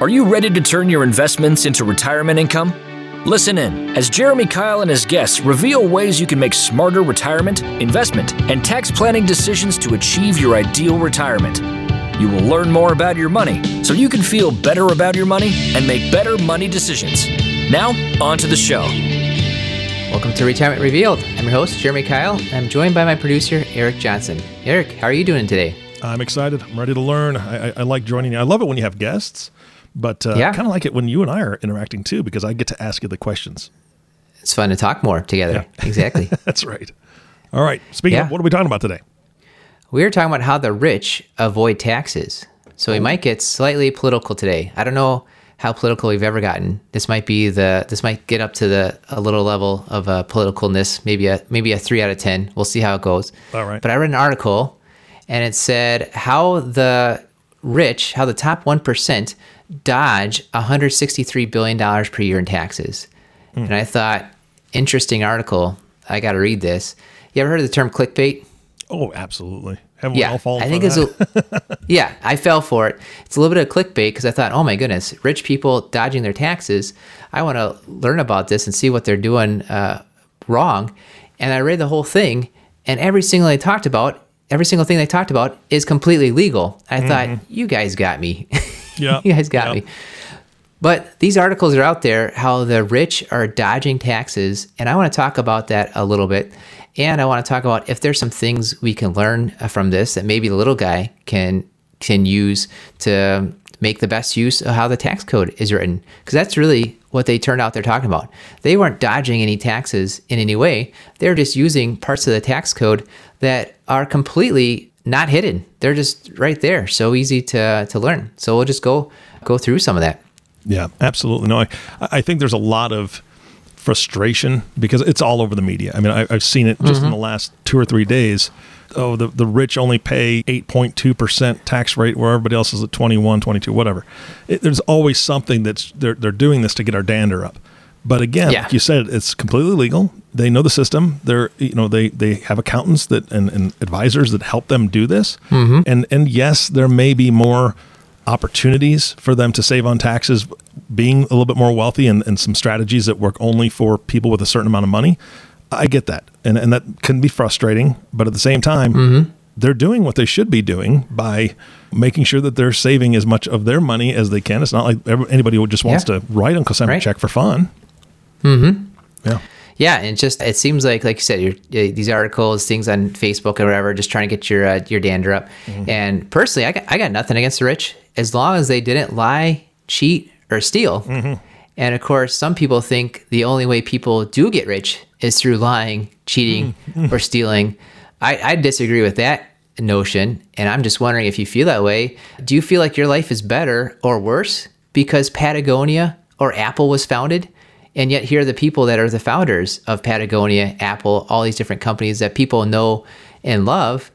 Are you ready to turn your investments into retirement income? Listen in as Jeremy Keil and his guests reveal ways you can make smarter retirement, investment, and tax planning decisions to achieve your ideal retirement. You will learn more about your money so you can feel better about your money and make better money decisions. Now, on to the show. Welcome to Retirement Revealed. I'm your host, Jeremy Keil, and I'm joined by my producer, Eric Johnson. Eric, how are you doing today? I'm excited. I'm ready to learn. I, I, I like joining you. I love it when you have guests but uh, yeah. I kind of like it when you and I are interacting too, because I get to ask you the questions. It's fun to talk more together. Yeah. Exactly. That's right. All right. Speaking yeah. of, what are we talking about today? We're talking about how the rich avoid taxes. So we oh. might get slightly political today. I don't know how political we've ever gotten. This might be the this might get up to the a little level of uh, politicalness, maybe a maybe a three out of ten. We'll see how it goes. All right. But I read an article, and it said how the rich, how the top one percent dodge 163 billion dollars per year in taxes. Mm. And I thought, interesting article. I got to read this. You ever heard of the term clickbait? Oh, absolutely. Haven't yeah, I think it's a, yeah, I fell for it. It's a little bit of clickbait because I thought, oh my goodness, rich people dodging their taxes. I want to learn about this and see what they're doing uh, wrong. And I read the whole thing, and every single they talked about, every single thing they talked about is completely legal. I mm-hmm. thought, you guys got me. Yeah. you guys got me. But these articles are out there how the rich are dodging taxes. And I want to talk about that a little bit. And I want to talk about if there's some things we can learn uh, from this that maybe the little guy can can use to make the best use of how the tax code is written. Because that's really what they turned out they're talking about. They weren't dodging any taxes in any way. They're just using parts of the tax code that are completely not hidden. They're just right there, so easy to to learn. So we'll just go go through some of that. Yeah, absolutely. No, I I think there's a lot of frustration because it's all over the media. I mean, I, have seen it just mm-hmm. in the last two or three days. Oh, the, the rich only pay 8.2% tax rate where everybody else is at 21, 22, whatever. It, there's always something that's, they're, they're doing this to get our dander up. But again, yeah. like you said, it's completely legal. They know the system. They're you know they they have accountants that and, and advisors that help them do this. Mm-hmm. And and yes, there may be more opportunities for them to save on taxes being a little bit more wealthy and, and some strategies that work only for people with a certain amount of money. I get that. And and that can be frustrating, but at the same time, mm-hmm. they're doing what they should be doing by making sure that they're saving as much of their money as they can. It's not like anybody who just wants yeah. to write Uncle Sam right. a check for fun. Mm-hmm. Yeah. Yeah, and just it seems like, like you said, your, these articles, things on Facebook or whatever, just trying to get your uh, your dander up. Mm-hmm. And personally, I got, I got nothing against the rich as long as they didn't lie, cheat, or steal. Mm-hmm. And of course, some people think the only way people do get rich is through lying, cheating, mm-hmm. or stealing. I, I disagree with that notion, and I'm just wondering if you feel that way. Do you feel like your life is better or worse because Patagonia or Apple was founded? And yet, here are the people that are the founders of Patagonia, Apple, all these different companies that people know and love.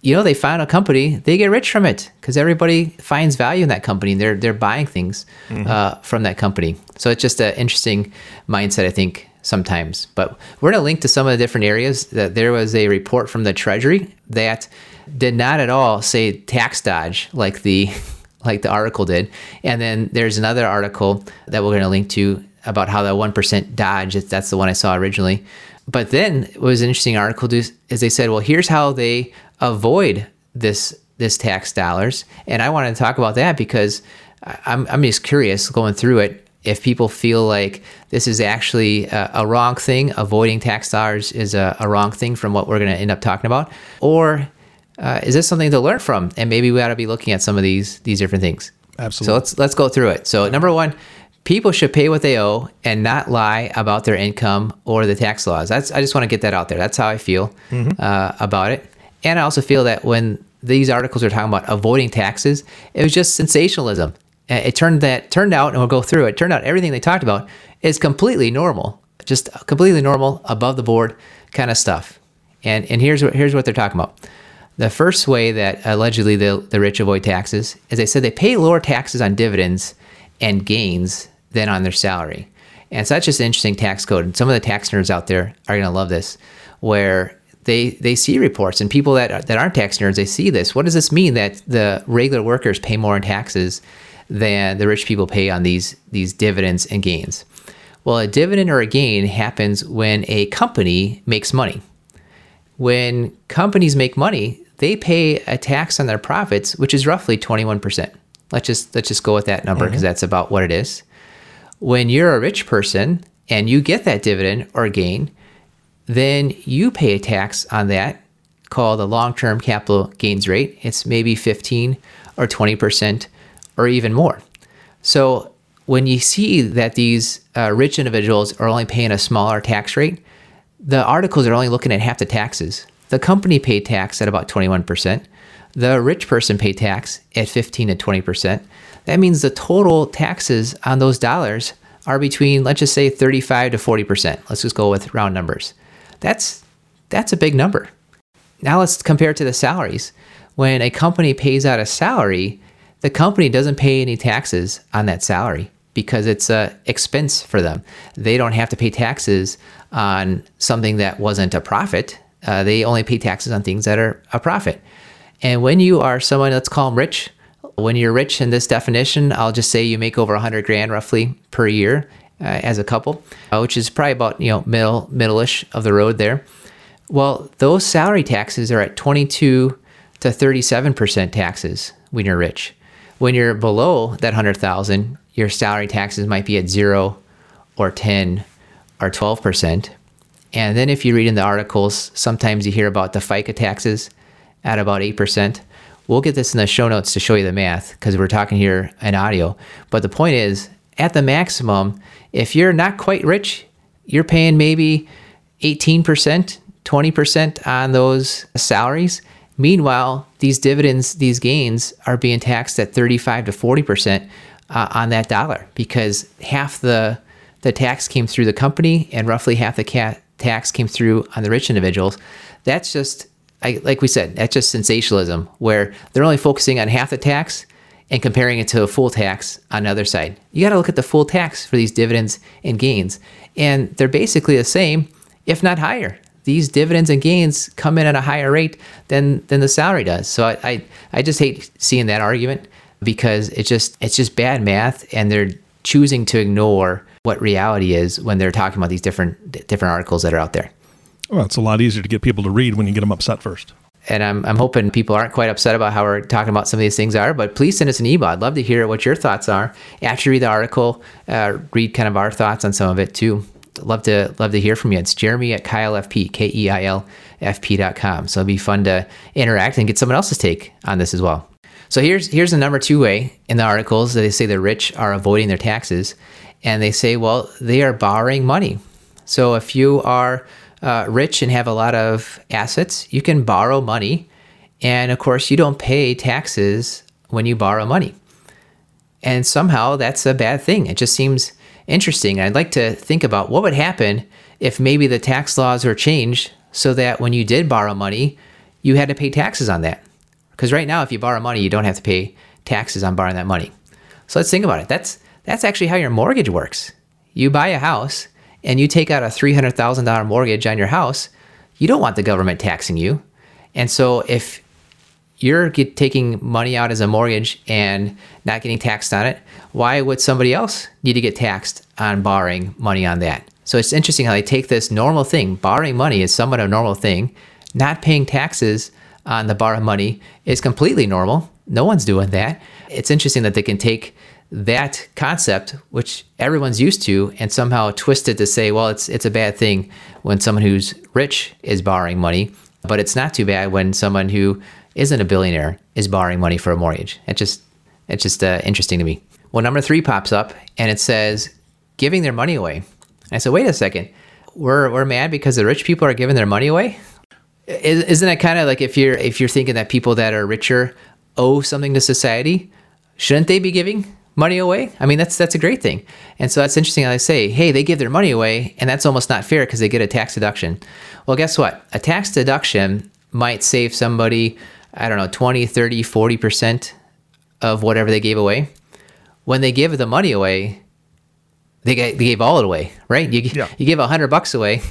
You know, they found a company, they get rich from it because everybody finds value in that company. They're they're buying things mm-hmm. uh, from that company. So it's just an interesting mindset, I think, sometimes. But we're going to link to some of the different areas. That there was a report from the Treasury that did not at all say tax dodge like the like the article did. And then there's another article that we're going to link to about how that 1% dodge, that's the one I saw originally. But then it was an interesting article is they said, well, here's how they avoid this this tax dollars. And I wanted to talk about that because I'm, I'm just curious going through it if people feel like this is actually a, a wrong thing, avoiding tax dollars is a, a wrong thing from what we're going to end up talking about, or uh, is this something to learn from? And maybe we ought to be looking at some of these these different things. Absolutely. So let's let's go through it. So number one, people should pay what they owe and not lie about their income or the tax laws. That's I just want to get that out there. That's how I feel mm-hmm. uh, about it. And I also feel that when these articles are talking about avoiding taxes, it was just sensationalism. It turned that turned out, and we'll go through it. Turned out everything they talked about is completely normal, just completely normal, above the board kind of stuff. And and here's what here's what they're talking about. The first way that allegedly the, the rich avoid taxes is they said they pay lower taxes on dividends and gains than on their salary. And so that's just an interesting tax code. And some of the tax nerds out there are going to love this, where they they see reports and people that that aren't tax nerds they see this. What does this mean that the regular workers pay more in taxes than the rich people pay on these these dividends and gains. Well, a dividend or a gain happens when a company makes money. When companies make money, they pay a tax on their profits, which is roughly 21%. Let's just let's just go with that number because mm-hmm. that's about what it is. When you're a rich person and you get that dividend or gain, then you pay a tax on that called the long-term capital gains rate. It's maybe 15 or 20% or even more. So when you see that these uh, rich individuals are only paying a smaller tax rate, the articles are only looking at half the taxes. The company paid tax at about 21%. The rich person paid tax at 15 to 20%. That means the total taxes on those dollars are between, let's just say, 35 to 40%. Let's just go with round numbers. That's that's a big number. Now let's compare it to the salaries. When a company pays out a salary, the company doesn't pay any taxes on that salary because it's a expense for them. They don't have to pay taxes on something that wasn't a profit. Uh, they only pay taxes on things that are a profit. And when you are someone, let's call them rich, when you're rich in this definition, I'll just say you make over 100 grand roughly per year uh, as a couple, uh, which is probably about you know middle middle-ish of the road there. Well, those salary taxes are at 22 to 37 percent taxes when you're rich. When you're below that 100,000, your salary taxes might be at zero or 10 or 12 percent. And then if you read in the articles, sometimes you hear about the FICA taxes at about 8 percent. We'll get this in the show notes to show you the math because we're talking here in audio. But the point is, at the maximum, if you're not quite rich, you're paying maybe 18%, 20% on those salaries. Meanwhile, these dividends, these gains are being taxed at 35 to 40% uh, on that dollar because half the the tax came through the company and roughly half the ca- tax came through on the rich individuals. That's just I, like we said, that's just sensationalism where they're only focusing on half the tax and comparing it to a full tax on the other side. You got to look at the full tax for these dividends and gains, and they're basically the same, if not higher. These dividends and gains come in at a higher rate than than the salary does. So I I, I just hate seeing that argument because it's just it's just bad math, and they're choosing to ignore what reality is when they're talking about these different different articles that are out there. Well, it's a lot easier to get people to read when you get them upset first. And I'm, I'm hoping people aren't quite upset about how we're talking about some of these things are, but please send us an email. I'd love to hear what your thoughts are. After you read the article, uh, read kind of our thoughts on some of it too. Love to love to hear from you. It's Jeremy at KeilFP, K E I L F P.com. So it'd be fun to interact and get someone else's take on this as well. So here's here's the number two way in the articles that they say the rich are avoiding their taxes, and they say, well, they are borrowing money. So if you are uh, rich and have a lot of assets, you can borrow money. And of course, you don't pay taxes when you borrow money. And somehow that's a bad thing. It just seems interesting. I'd like to think about what would happen if maybe the tax laws were changed so that when you did borrow money, you had to pay taxes on that. Because right now, if you borrow money, you don't have to pay taxes on borrowing that money. So let's think about it. That's that's actually how your mortgage works. You buy a house and you take out a $300,000 mortgage on your house, you don't want the government taxing you. And so if you're get, taking money out as a mortgage and not getting taxed on it, why would somebody else need to get taxed on borrowing money on that? So it's interesting how they take this normal thing, borrowing money is somewhat a normal thing, not paying taxes on the borrowed money is completely normal. No one's doing that. It's interesting that they can take that concept, which everyone's used to, and somehow twist it to say, well, it's it's a bad thing when someone who's rich is borrowing money, but it's not too bad when someone who isn't a billionaire is borrowing money for a mortgage. It just it's just uh, interesting to me. Well, number three pops up and it says giving their money away. I said, wait a second, we're we're mad because the rich people are giving their money away. Isn't it kind of like if you're if you're thinking that people that are richer owe something to society, shouldn't they be giving? Money away. I mean, that's that's a great thing. And so that's interesting. I say, hey, they give their money away, and that's almost not fair because they get a tax deduction. Well, guess what? A tax deduction might save somebody, I don't know, 20, 30, 40% of whatever they gave away. When they give the money away, they, they gave all it away, right? You, yeah. you give a hundred bucks away,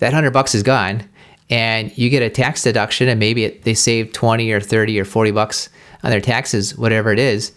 that hundred bucks is gone, and you get a tax deduction, and maybe it, they save 20 or 30 or 40 bucks on their taxes, whatever it is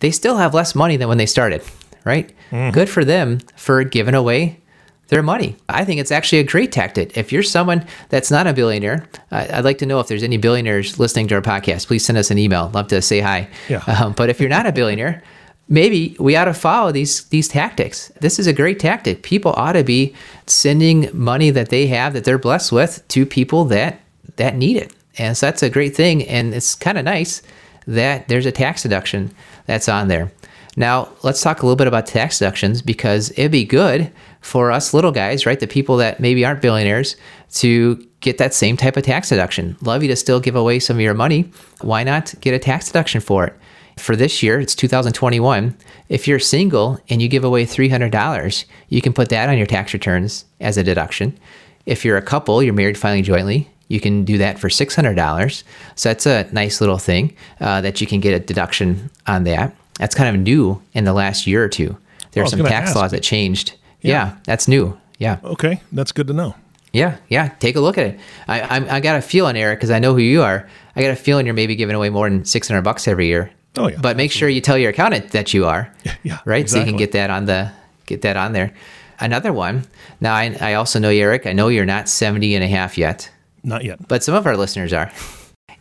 they still have less money than when they started, right? Good for them for giving away their money. I think it's actually a great tactic. If you're someone that's not a billionaire, uh, I'd like to know if there's any billionaires listening to our podcast. Please send us an email. Love to say hi. Yeah. Um, but if you're not a billionaire, maybe we ought to follow these these tactics. This is a great tactic. People ought to be sending money that they have that they're blessed with to people that that need it. And so that's a great thing. And it's kind of nice that there's a tax deduction that's on there. Now, let's talk a little bit about tax deductions because it'd be good for us little guys, right? The people that maybe aren't billionaires to get that same type of tax deduction. Love you to still give away some of your money. Why not get a tax deduction for it? For this year, it's 2021. If you're single and you give away $300, you can put that on your tax returns as a deduction. If you're a couple, you're married filing jointly, you can do that for $600. So that's a nice little thing uh, that you can get a deduction on that. That's kind of new in the last year or two. There I are some tax ask. laws that changed. Yeah. Yeah. that's new. Yeah. Okay, that's good to know. Yeah, yeah. Take a look at it. I I, I got a feeling, Eric, because I know who you are. I got a feeling you're maybe giving away more than six hundred bucks every year. Oh, yeah, But make sure you tell your accountant that you are. yeah, Right. Exactly. So you can get that on the get that on there. Another one. Now I, I also know you, Eric. I know you're not 70 and a half yet, Not yet. but some of our listeners are.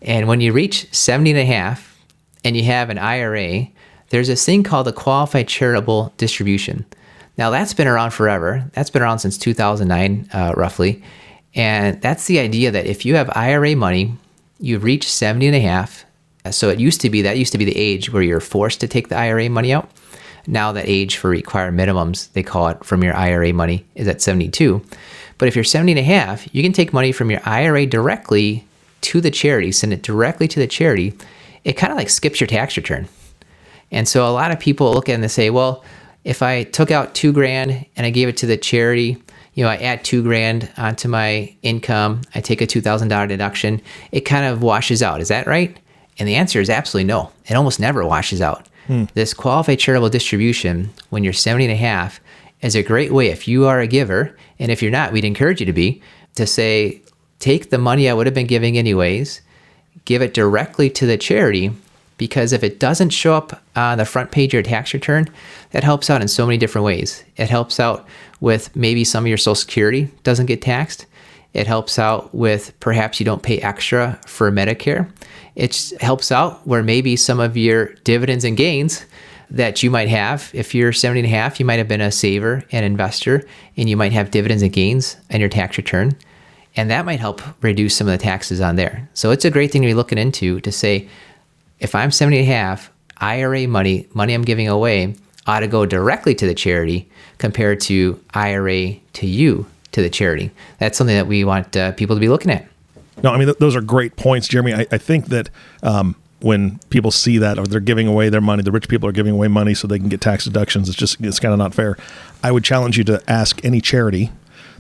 And when you reach 70 and a half and you have an IRA, there's this thing called the qualified charitable distribution. Now that's been around forever. That's been around since 2009, uh, roughly. And that's the idea that if you have IRA money, you've reached 70 and a half. Uh, So it used to be that used to be the age where you're forced to take the IRA money out. Now that age for required minimums, they call it from your IRA money, is at 72. But if you're 70 and a half, you can take money from your IRA directly to the charity, send it directly to the charity. It kind of like skips your tax return. And so a lot of people look at it and they say, well, if I took out two grand and I gave it to the charity, you know, I add two grand onto my income, I take a $2,000 deduction, it kind of washes out. Is that right? And the answer is absolutely no. It almost never washes out. Hmm. This qualified charitable distribution, when you're 70 and a half, is a great way if you are a giver, and if you're not, we'd encourage you to be, to say, take the money I would have been giving anyways, give it directly to the charity because if it doesn't show up on the front page of your tax return, that helps out in so many different ways. It helps out with maybe some of your Social Security doesn't get taxed. It helps out with perhaps you don't pay extra for Medicare. It helps out where maybe some of your dividends and gains that you might have, if you're 70 and a half, you might have been a saver and investor, and you might have dividends and gains on your tax return and that might help reduce some of the taxes on there. So it's a great thing to be looking into to say, if I'm 70 and a half, IRA money, money I'm giving away, ought to go directly to the charity compared to IRA to you to the charity. That's something that we want uh, people to be looking at. No, I mean th- those are great points, Jeremy. I, I think that um, when people see that or they're giving away their money, the rich people are giving away money so they can get tax deductions. It's just it's kind of not fair. I would challenge you to ask any charity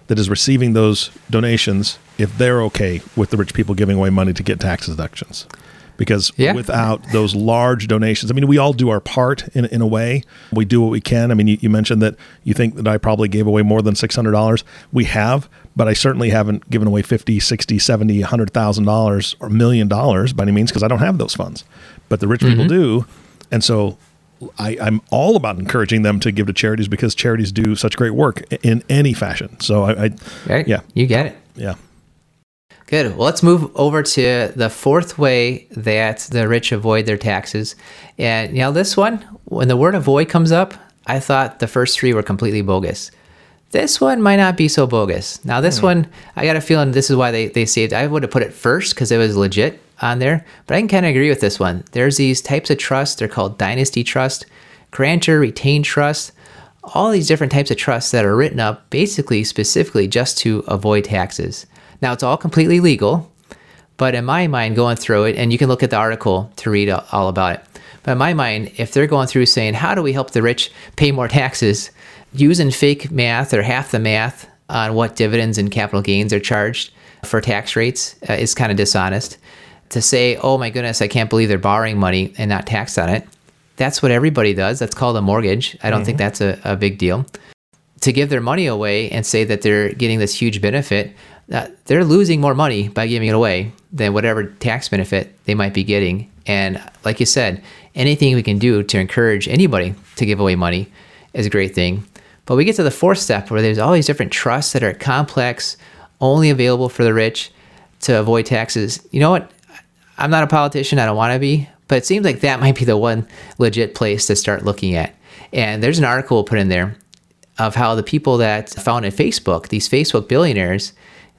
that is receiving those donations if they're okay with the rich people giving away money to get tax deductions. Because Yeah. without those large donations, I mean, we all do our part in, in a way. We do what we can. I mean, you, you mentioned that you think that I probably gave away more than $600. We have, but I certainly haven't given away 50, 60, 70, $100,000 or a million dollars by any means because I don't have those funds. But the rich people mm-hmm. do. And so I, I'm all about encouraging them to give to charities because charities do such great work in any fashion. So I, I Right? yeah, You get it. yeah. Good. Well, let's move over to the fourth way that the rich avoid their taxes. And you know, this one, when the word avoid comes up, I thought the first three were completely bogus. This one might not be so bogus. Now, this hmm. one, I got a feeling this is why they, they saved. I would have put it first because it was legit on there, but I can kind of agree with this one. There's these types of trust. They're called dynasty trust, grantor retained trust, all these different types of trusts that are written up basically specifically just to avoid taxes. Now, it's all completely legal, but in my mind, going through it, and you can look at the article to read all about it. But in my mind, if they're going through saying, how do we help the rich pay more taxes, using fake math or half the math on what dividends and capital gains are charged for tax rates uh, is kind of dishonest. To say, oh my goodness, I can't believe they're borrowing money and not taxed on it, that's what everybody does. That's called a mortgage. I don't think that's a, a big deal to give their money away and say that they're getting this huge benefit, uh, they're losing more money by giving it away than whatever tax benefit they might be getting. And like you said, anything we can do to encourage anybody to give away money is a great thing. But we get to the fourth step where there's all these different trusts that are complex, only available for the rich to avoid taxes. You know what? I'm not a politician, I don't want to be, but it seems like that might be the one legit place to start looking at. And there's an article put in there of how the people that founded Facebook, these Facebook billionaires,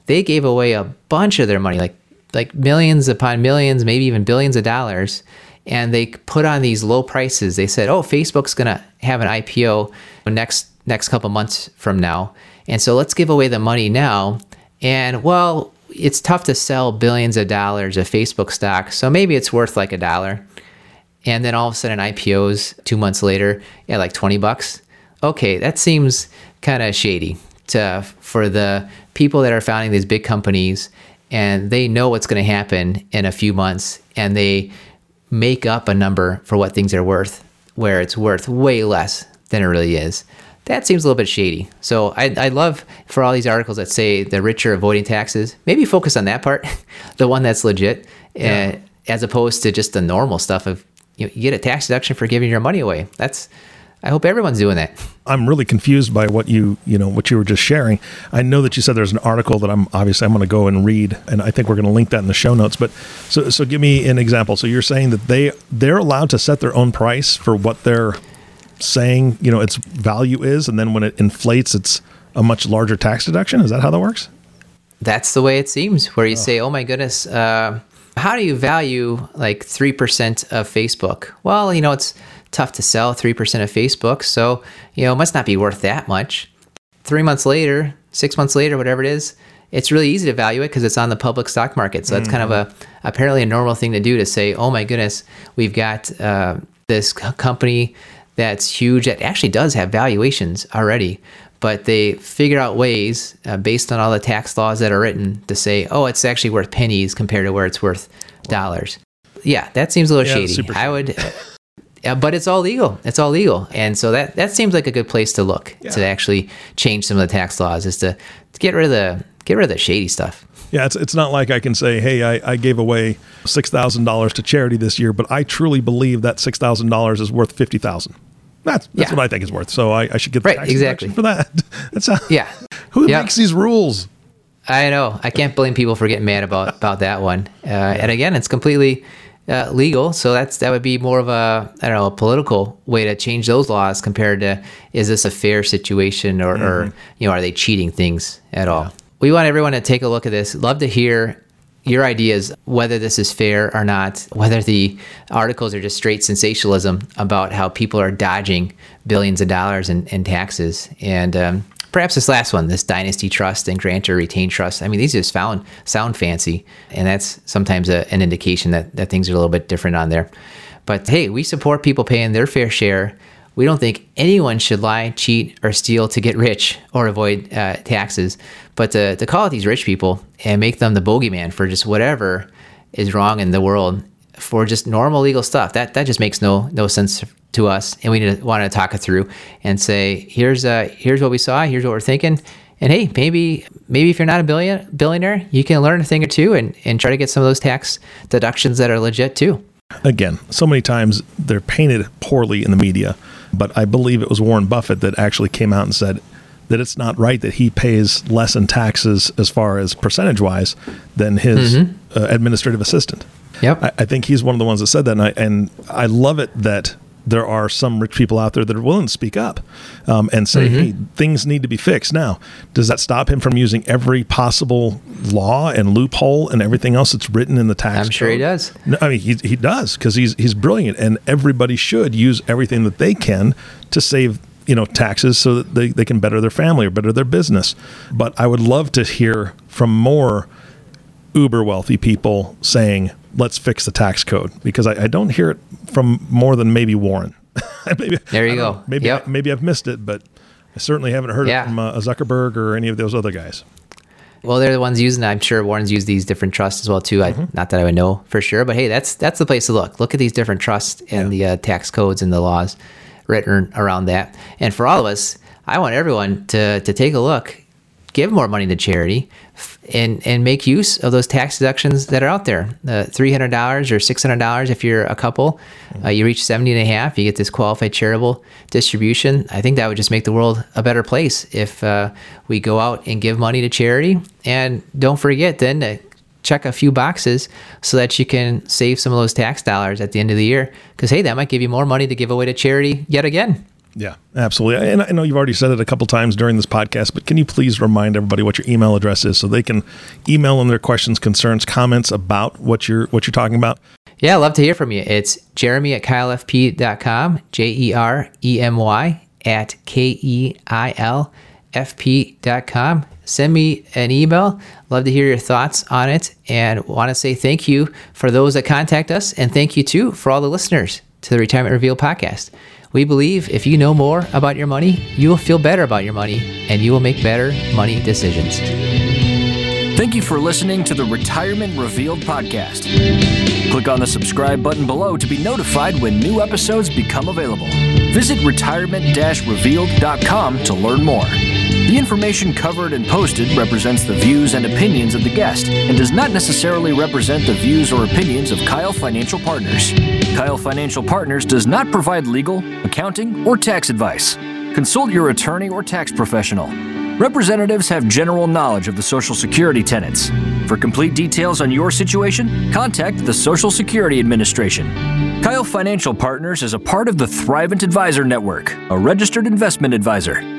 they gave away a bunch of their money, like like millions upon millions, maybe even billions of dollars, and they put on these low prices. They said, "Oh, Facebook's going to have an IPO next next couple months from now, and so let's give away the money now." And well, it's tough to sell billions of dollars of Facebook stock, so maybe it's worth like a dollar. And then all of a sudden, IPOs two months later at like twenty bucks. Okay, that seems kind of shady to for the people that are founding these big companies, and they know what's going to happen in a few months, and they make up a number for what things are worth, where it's worth way less than it really is that seems a little bit shady. So I, I love for all these articles that say the rich are avoiding taxes, maybe focus on that part, the one that's legit, yeah. uh, as opposed to just the normal stuff of you, know, you get a tax deduction for giving your money away. That's I hope everyone's doing that. I'm really confused by what you, you know, what you were just sharing. I know that you said there's an article that I'm obviously I'm going to go and read, and I think we're going to link that in the show notes. But so, so give me an example. So you're saying that they they're allowed to set their own price for what they're saying you know its value is, and then when it inflates, it's a much larger tax deduction. Is that how that works? That's the way it seems. Where you oh. say, "Oh my goodness, uh, how do you value like three percent of Facebook?" Well, you know it's tough to sell three percent of Facebook, so you know it must not be worth that much. Three months later, six months later, whatever it is, it's really easy to value it because it's on the public stock market. So that's mm-hmm. kind of a apparently a normal thing to do to say, "Oh my goodness, we've got." Uh, this company that's huge that actually does have valuations already but they figure out ways uh, based on all the tax laws that are written to say oh it's actually worth pennies compared to where it's worth dollars. Yeah that seems a little yeah, shady. i would uh, but it's all legal. It's all legal. And so that that seems like a good place to look yeah. to actually change some of the tax laws is to, to get rid of the get rid of the shady stuff. Yeah, it's it's not like I can say, hey, I, I gave away six thousand dollars to charity this year, but I truly believe that six thousand dollars is worth fifty thousand. That's that's yeah. what I think it's worth. So I, I should get the right, exactly for that. That's how, yeah. Who yep. makes these rules? I know. I can't blame people for getting mad about about that one. Uh, and again, it's completely uh, legal, so that's that would be more of a I don't know a political way to change those laws compared to is this a fair situation or, mm-hmm. or you know are they cheating things at all? Yeah. We want everyone to take a look at this. Love to hear your ideas, whether this is fair or not, whether the articles are just straight sensationalism about how people are dodging billions of dollars in, in taxes. And um, perhaps this last one, this dynasty trust and grantor retain trust. I mean, these just found sound fancy, and that's sometimes a, an indication that, that things are a little bit different on there. But hey, we support people paying their fair share we don't think anyone should lie, cheat, or steal to get rich or avoid uh, taxes. But to, to call out these rich people and make them the bogeyman for just whatever is wrong in the world for just normal legal stuff, that, that just makes no no sense to us. And we want to talk it through and say, here's uh, here's what we saw, here's what we're thinking. And hey, maybe maybe if you're not a billion billionaire, you can learn a thing or two and, and try to get some of those tax deductions that are legit too. Again, so many times they're painted poorly in the media but I believe it was Warren Buffett that actually came out and said that it's not right that he pays less in taxes as far as percentage wise than his mm-hmm. uh, administrative assistant. Yep. I, I, think he's one of the ones that said that. And I, and I love it that there are some rich people out there that are willing to speak up um, and say, mm-hmm. hey, things need to be fixed. Now, does that stop him from using every possible law and loophole and everything else that's written in the tax? I'm sure code? he does. No, I mean, he, he does because he's, he's brilliant and everybody should use everything that they can to save you know taxes so that they, they can better their family or better their business but i would love to hear from more uber wealthy people saying let's fix the tax code because I, I don't hear it from more than maybe Warren. maybe, there you go. Know, maybe yep. maybe I've missed it, but I certainly haven't heard yeah. it from uh, Zuckerberg or any of those other guys. Well, they're the ones using. I'm sure Warren's used these different trusts as well too. Mm-hmm. Not that I would know for sure, but hey, that's that's the place to look. Look at these different trusts and yeah. the uh, tax codes and the laws written around that. And for all of us, I want everyone to to take a look give more money to charity and and make use of those tax deductions that are out there. The $300 or $600 if you're a couple, uh, you reach 70 and a half, you get this qualified charitable distribution. I think that would just make the world a better place if uh, we go out and give money to charity. And don't forget then to check a few boxes so that you can save some of those tax dollars at the end of the year. Because, hey, that might give you more money to give away to charity yet again. Yeah, absolutely. And I know you've already said it a couple times during this podcast, but can you please remind everybody what your email address is so they can email them their questions, concerns, comments about what you're what you're talking about? Yeah, I'd love to hear from you. It's jeremy at keilfp.com, J E R E M Y at K E I L F P.com. Send me an email. Love to hear your thoughts on it and want to say thank you for those that contact us and thank you too for all the listeners to the Retirement Reveal podcast. We believe if you know more about your money, you will feel better about your money and you will make better money decisions. Thank you for listening to the Retirement Revealed podcast. Click on the subscribe button below to be notified when new episodes become available. Visit retirement revealed.com to learn more. The information covered and posted represents the views and opinions of the guest and does not necessarily represent the views or opinions of Keil Financial Partners. Keil Financial Partners does not provide legal, accounting, or tax advice. Consult your attorney or tax professional. Representatives have general knowledge of the Social Security tenets. For complete details on your situation, contact the Social Security Administration. Keil Financial Partners is a part of the Thrivent Advisor Network, a registered investment advisor.